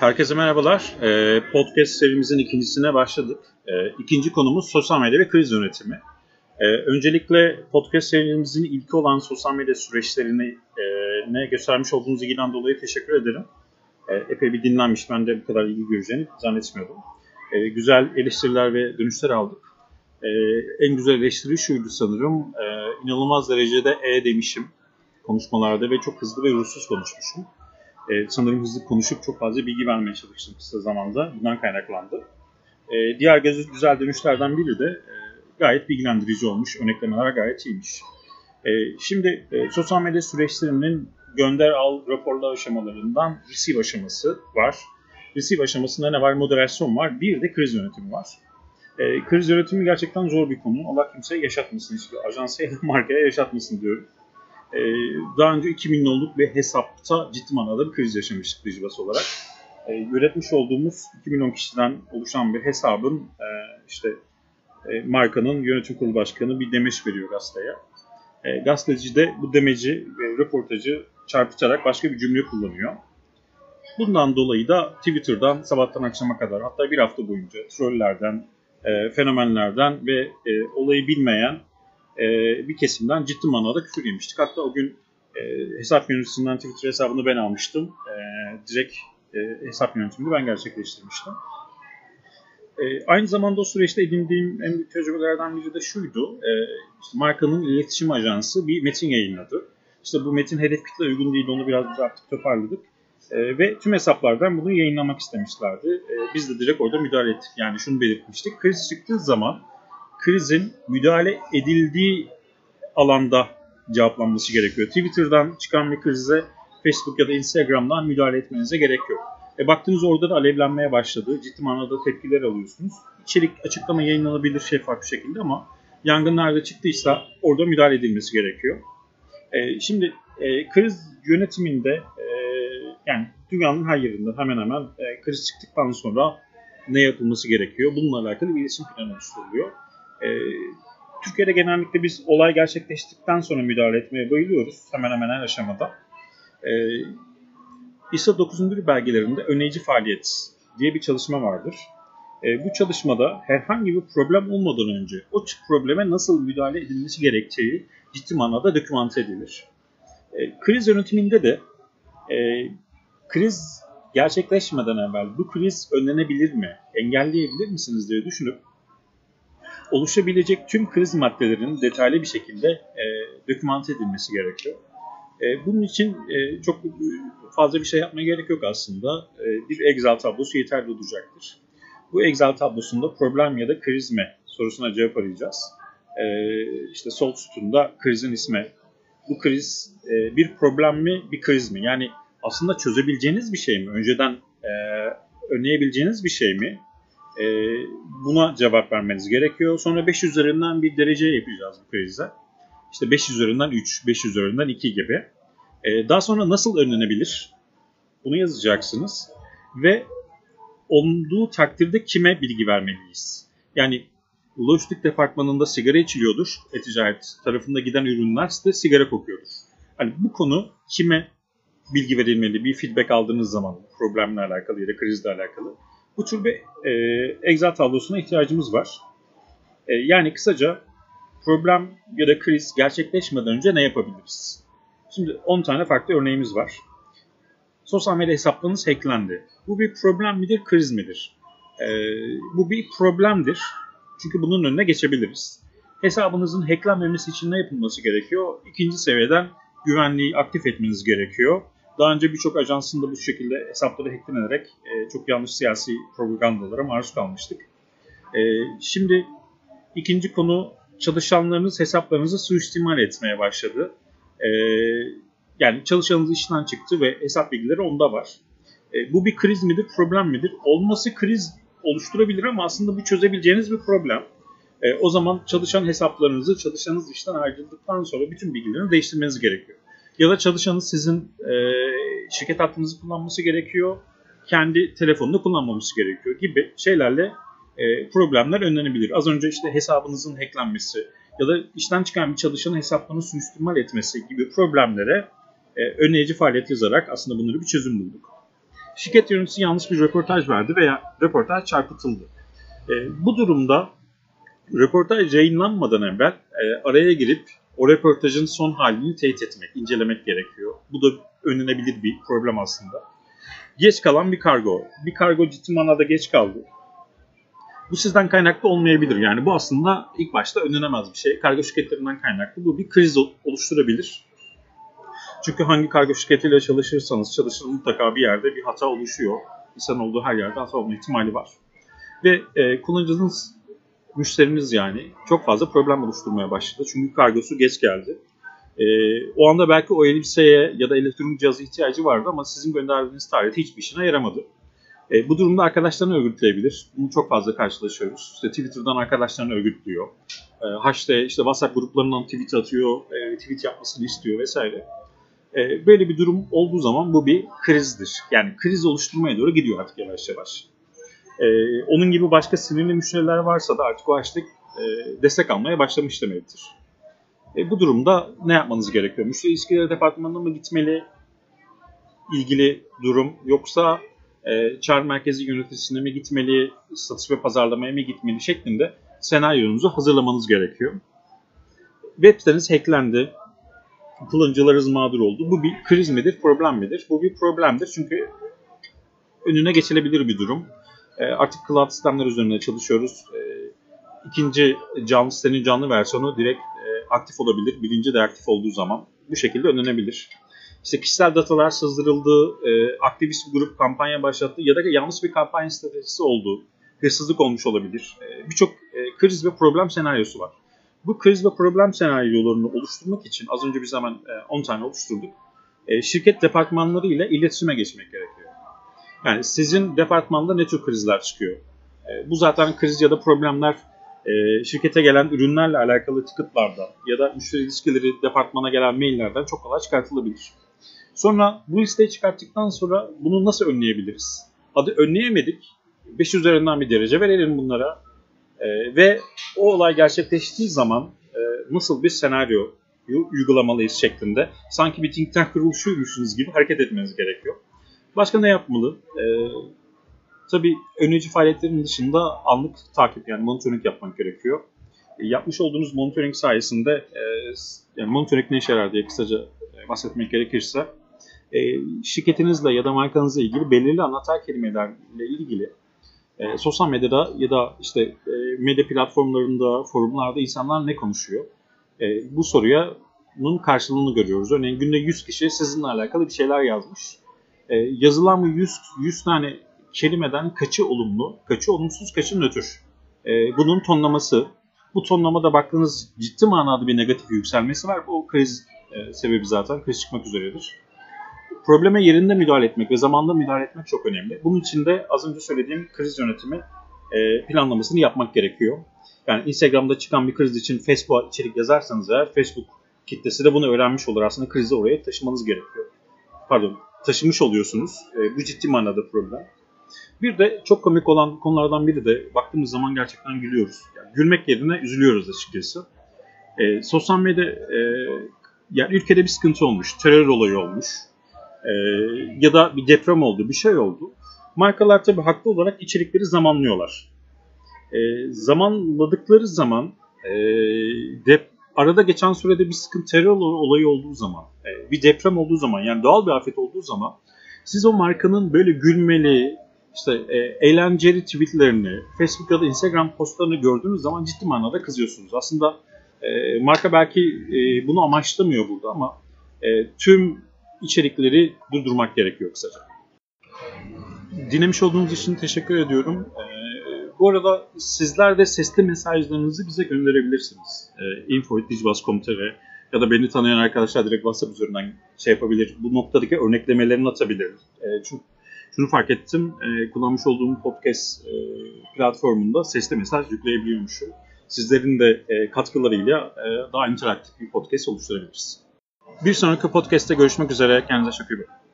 Herkese merhabalar. Ee, podcast serimizin ikincisine başladık. Ee, ikinci konumuz sosyal medya ve kriz yönetimi. Ee, öncelikle podcast serimizin ilki olan sosyal medya süreçlerini e, ne göstermiş olduğunuz ilgiden dolayı teşekkür ederim. Epey bir dinlenmiş. Ben de bu kadar ilgi göreceğini zannetmiyordum. Güzel eleştiriler ve dönüşler aldık. En güzel eleştiri şuydu sanırım. İnanılmaz derecede E demişim konuşmalarda ve çok hızlı ve ruhsuz konuşmuşum e, sanırım hızlı konuşup çok fazla bilgi vermeye çalıştım kısa zamanda. Bundan kaynaklandı. E, diğer güzel dönüşlerden biri de e, gayet bilgilendirici olmuş. Örneklemeler gayet iyiymiş. E, şimdi e, sosyal medya süreçlerinin gönder al raporlu aşamalarından receive aşaması var. Receive aşamasında ne var? Moderasyon var. Bir de kriz yönetimi var. E, kriz yönetimi gerçekten zor bir konu. Allah kimseye yaşatmasın istiyor. Ajansa ya da markaya yaşatmasın diyorum. Ee, daha önce 2 milyonluk bir hesapta ciddi manada bir kriz yaşamıştık Dijibas olarak. E, yönetmiş olduğumuz 2 milyon kişiden oluşan bir hesabın e, işte e, markanın yönetim kurulu başkanı bir demeç veriyor gazeteye. E, gazeteci de bu demeci ve röportajı çarpıtarak başka bir cümle kullanıyor. Bundan dolayı da Twitter'dan sabahtan akşama kadar hatta bir hafta boyunca trollerden, e, fenomenlerden ve olayı bilmeyen e, bir kesimden ciddi manada küfür yemiştik. Hatta o gün e, hesap yöneticisinden Twitter hesabını ben almıştım. E, direkt e, hesap yönetimini ben gerçekleştirmiştim. E, aynı zamanda o süreçte edindiğim en büyük tecrübelerden biri de şuydu. E, işte markanın iletişim ajansı bir metin yayınladı. İşte bu metin hedef kitle uygun değil, onu biraz düzelttik, toparladık. E, ve tüm hesaplardan bunu yayınlamak istemişlerdi. E, biz de direkt orada müdahale ettik. Yani şunu belirtmiştik. Kriz çıktığı zaman krizin müdahale edildiği alanda cevaplanması gerekiyor. Twitter'dan çıkan bir krize Facebook ya da Instagram'dan müdahale etmenize gerek yok. E baktınız orada da alevlenmeye başladı. Ciddi manada tepkiler alıyorsunuz. İçerik açıklama yayınlanabilir şeffaf bir şekilde ama yangın nerede çıktıysa orada müdahale edilmesi gerekiyor. E, şimdi e, kriz yönetiminde e, yani dünyanın her yerinde hemen hemen e, kriz çıktıktan sonra ne yapılması gerekiyor? Bununla alakalı bir iletişim planı oluşturuluyor. E, Türkiye'de genellikle biz olay gerçekleştikten sonra müdahale etmeye bayılıyoruz. Hemen hemen her aşamada. E, İSA 9. belgelerinde önleyici faaliyet diye bir çalışma vardır. E, bu çalışmada herhangi bir problem olmadan önce o probleme nasıl müdahale edilmesi gerektiği ciddi manada dokümante edilir. E, kriz yönetiminde de e, kriz gerçekleşmeden evvel bu kriz önlenebilir mi, engelleyebilir misiniz diye düşünüp oluşabilecek tüm kriz maddelerinin detaylı bir şekilde e, dokümante edilmesi gerekiyor. E, bunun için e, çok fazla bir şey yapmaya gerek yok aslında. E, bir Excel tablosu yeterli olacaktır. Bu Excel tablosunda problem ya da kriz mi sorusuna cevap arayacağız. E, işte sol sütunda krizin ismi. Bu kriz e, bir problem mi, bir kriz mi? Yani aslında çözebileceğiniz bir şey mi? Önceden e, önleyebileceğiniz bir şey mi? E, buna cevap vermeniz gerekiyor. Sonra 5 üzerinden bir derece yapacağız bu krizde. İşte 5 üzerinden 3, 5 üzerinden 2 gibi. E, daha sonra nasıl önlenebilir? Bunu yazacaksınız. Ve olduğu takdirde kime bilgi vermeliyiz? Yani lojistik departmanında sigara içiliyordur. E-ticaret tarafında giden ürünler size sigara kokuyordur. Hani bu konu kime bilgi verilmeli? Bir feedback aldığınız zaman problemle alakalı ya da krizle alakalı. Bu tür bir e, Excel tablosuna ihtiyacımız var. E, yani kısaca problem ya da kriz gerçekleşmeden önce ne yapabiliriz? Şimdi 10 tane farklı örneğimiz var. Sosyal medya hesaplarınız hacklendi. Bu bir problem midir, kriz midir? E, bu bir problemdir. Çünkü bunun önüne geçebiliriz. Hesabınızın hacklenmemesi için ne yapılması gerekiyor? İkinci seviyeden güvenliği aktif etmeniz gerekiyor. Daha önce birçok ajansın da bu şekilde hesapları hacklenerek e, çok yanlış siyasi propagandalara maruz kalmıştık. E, şimdi ikinci konu çalışanlarınız hesaplarınızı suistimal etmeye başladı. E, yani çalışanınız işten çıktı ve hesap bilgileri onda var. E, bu bir kriz midir, problem midir? Olması kriz oluşturabilir ama aslında bu çözebileceğiniz bir problem. E, o zaman çalışan hesaplarınızı çalışanınız işten ayrıldıktan sonra bütün bilgilerini değiştirmeniz gerekiyor ya da çalışanın sizin e, şirket hattınızı kullanması gerekiyor, kendi telefonunu kullanmaması gerekiyor gibi şeylerle e, problemler önlenebilir. Az önce işte hesabınızın hacklenmesi ya da işten çıkan bir çalışanın hesaplarını suistimal etmesi gibi problemlere e, önleyici faaliyet yazarak aslında bunları bir çözüm bulduk. Şirket yöneticisi yanlış bir röportaj verdi veya röportaj çarpıtıldı. E, bu durumda röportaj yayınlanmadan evvel e, araya girip o röportajın son halini teyit etmek, incelemek gerekiyor. Bu da önlenebilir bir problem aslında. Geç kalan bir kargo. Bir kargo ciddi manada geç kaldı. Bu sizden kaynaklı olmayabilir. Yani bu aslında ilk başta önlenemez bir şey. Kargo şirketlerinden kaynaklı. Bu bir kriz oluşturabilir. Çünkü hangi kargo şirketiyle çalışırsanız çalışın mutlaka bir yerde bir hata oluşuyor. İnsan olduğu her yerde hata olma ihtimali var. Ve e, kullanıcınız, müşteriniz yani çok fazla problem oluşturmaya başladı. Çünkü kargosu geç geldi. E, o anda belki o elbiseye ya da elektronik cihaza ihtiyacı vardı ama sizin gönderdiğiniz tarihte hiçbir işine yaramadı. E, bu durumda arkadaşlarını örgütleyebilir. Bunu çok fazla karşılaşıyoruz. İşte Twitter'dan arkadaşlarını örgütlüyor. E, Haş'te işte WhatsApp gruplarından tweet atıyor, e, tweet yapmasını istiyor vesaire. E, böyle bir durum olduğu zaman bu bir krizdir. Yani kriz oluşturmaya doğru gidiyor artık yavaş yavaş. E, onun gibi başka sinirli müşteriler varsa da artık o açlık e, destek almaya başlamış demektir. E, bu durumda ne yapmanız gerekiyor? Müşteri ilişkileri departmanına mı gitmeli ilgili durum yoksa e, çağrı merkezi yöneticisine mi gitmeli, satış ve pazarlamaya mı gitmeli şeklinde senaryonuzu hazırlamanız gerekiyor. Web siteniz hacklendi, kullanıcılarınız mağdur oldu. Bu bir kriz midir, problem midir? Bu bir problemdir çünkü önüne geçilebilir bir durum. E, artık cloud sistemler üzerinde çalışıyoruz. E, ikinci canlı sitenin canlı versiyonu direkt e, aktif olabilir. Birinci de aktif olduğu zaman bu şekilde önlenebilir. İşte kişisel datalar sızdırıldı, aktivist bir grup kampanya başlattı ya da yanlış bir kampanya stratejisi oldu, hırsızlık olmuş olabilir. Birçok kriz ve problem senaryosu var. Bu kriz ve problem senaryolarını oluşturmak için az önce biz hemen e, 10 tane oluşturduk. Şirket departmanları ile iletişime geçmek gerekiyor. Yani sizin departmanda ne tür krizler çıkıyor? E, bu zaten kriz ya da problemler e, şirkete gelen ürünlerle alakalı ticketlardan ya da müşteri ilişkileri departmana gelen maillerden çok kolay çıkartılabilir. Sonra bu listeyi çıkarttıktan sonra bunu nasıl önleyebiliriz? Adı önleyemedik. 5 üzerinden bir derece verelim bunlara. E, ve o olay gerçekleştiği zaman e, nasıl bir senaryo uygulamalıyız şeklinde sanki bir think tank kuruluşuymuşsunuz gibi hareket etmeniz gerekiyor. Başka ne yapmalı? E, tabii önleyici faaliyetlerin dışında anlık takip yani monitoring yapmak gerekiyor. E, yapmış olduğunuz monitoring sayesinde e, yani monitoring ne işe yarar diye kısaca e, bahsetmek gerekirse e, şirketinizle ya da markanızla ilgili belirli anahtar kelimelerle ilgili e, sosyal medyada ya da işte e, medya platformlarında, forumlarda insanlar ne konuşuyor? E, bu soruya bunun karşılığını görüyoruz. Örneğin günde 100 kişi sizinle alakalı bir şeyler yazmış. E, yazılan bu 100, 100 tane kelimeden kaçı olumlu, kaçı olumsuz, kaçı nötr. E, bunun tonlaması. Bu tonlamada baktığınız ciddi manada bir negatif yükselmesi var. Bu kriz e, sebebi zaten. Kriz çıkmak üzeredir probleme yerinde müdahale etmek ve zamanda müdahale etmek çok önemli. Bunun için de az önce söylediğim kriz yönetimi e, planlamasını yapmak gerekiyor. Yani Instagram'da çıkan bir kriz için Facebook'a içerik yazarsanız eğer Facebook kitlesi de bunu öğrenmiş olur. Aslında krizi oraya taşımanız gerekiyor. Pardon, taşımış oluyorsunuz. E, bu ciddi manada problem. Bir de çok komik olan konulardan biri de baktığımız zaman gerçekten gülüyoruz. Yani gülmek yerine üzülüyoruz açıkçası. E, sosyal medya e, yani ülkede bir sıkıntı olmuş, terör olayı olmuş e, ya da bir deprem oldu, bir şey oldu. Markalar tabii haklı olarak içerikleri zamanlıyorlar. E, zamanladıkları zaman e, dep arada geçen sürede bir sıkıntı terör olayı olduğu zaman, e, bir deprem olduğu zaman yani doğal bir afet olduğu zaman siz o markanın böyle gülmeli, işte e, eğlenceli tweetlerini, Facebook ya da Instagram postlarını gördüğünüz zaman ciddi manada kızıyorsunuz. Aslında e, marka belki e, bunu amaçlamıyor burada ama e, tüm içerikleri durdurmak gerekiyor kısaca. Dinlemiş olduğunuz için teşekkür ediyorum. Ee, bu arada sizler de sesli mesajlarınızı bize gönderebilirsiniz. Ee, info.dicbas.com.tr ya da beni tanıyan arkadaşlar direkt WhatsApp üzerinden şey yapabilir. Bu noktadaki örneklemelerini atabilir. Ee, çünkü şunu fark ettim. E, kullanmış olduğum podcast e, platformunda sesli mesaj yükleyebiliyormuşum. Sizlerin de e, katkılarıyla e, daha interaktif bir podcast oluşturabiliriz. Bir sonraki podcast'te görüşmek üzere. Kendinize çok iyi bakın.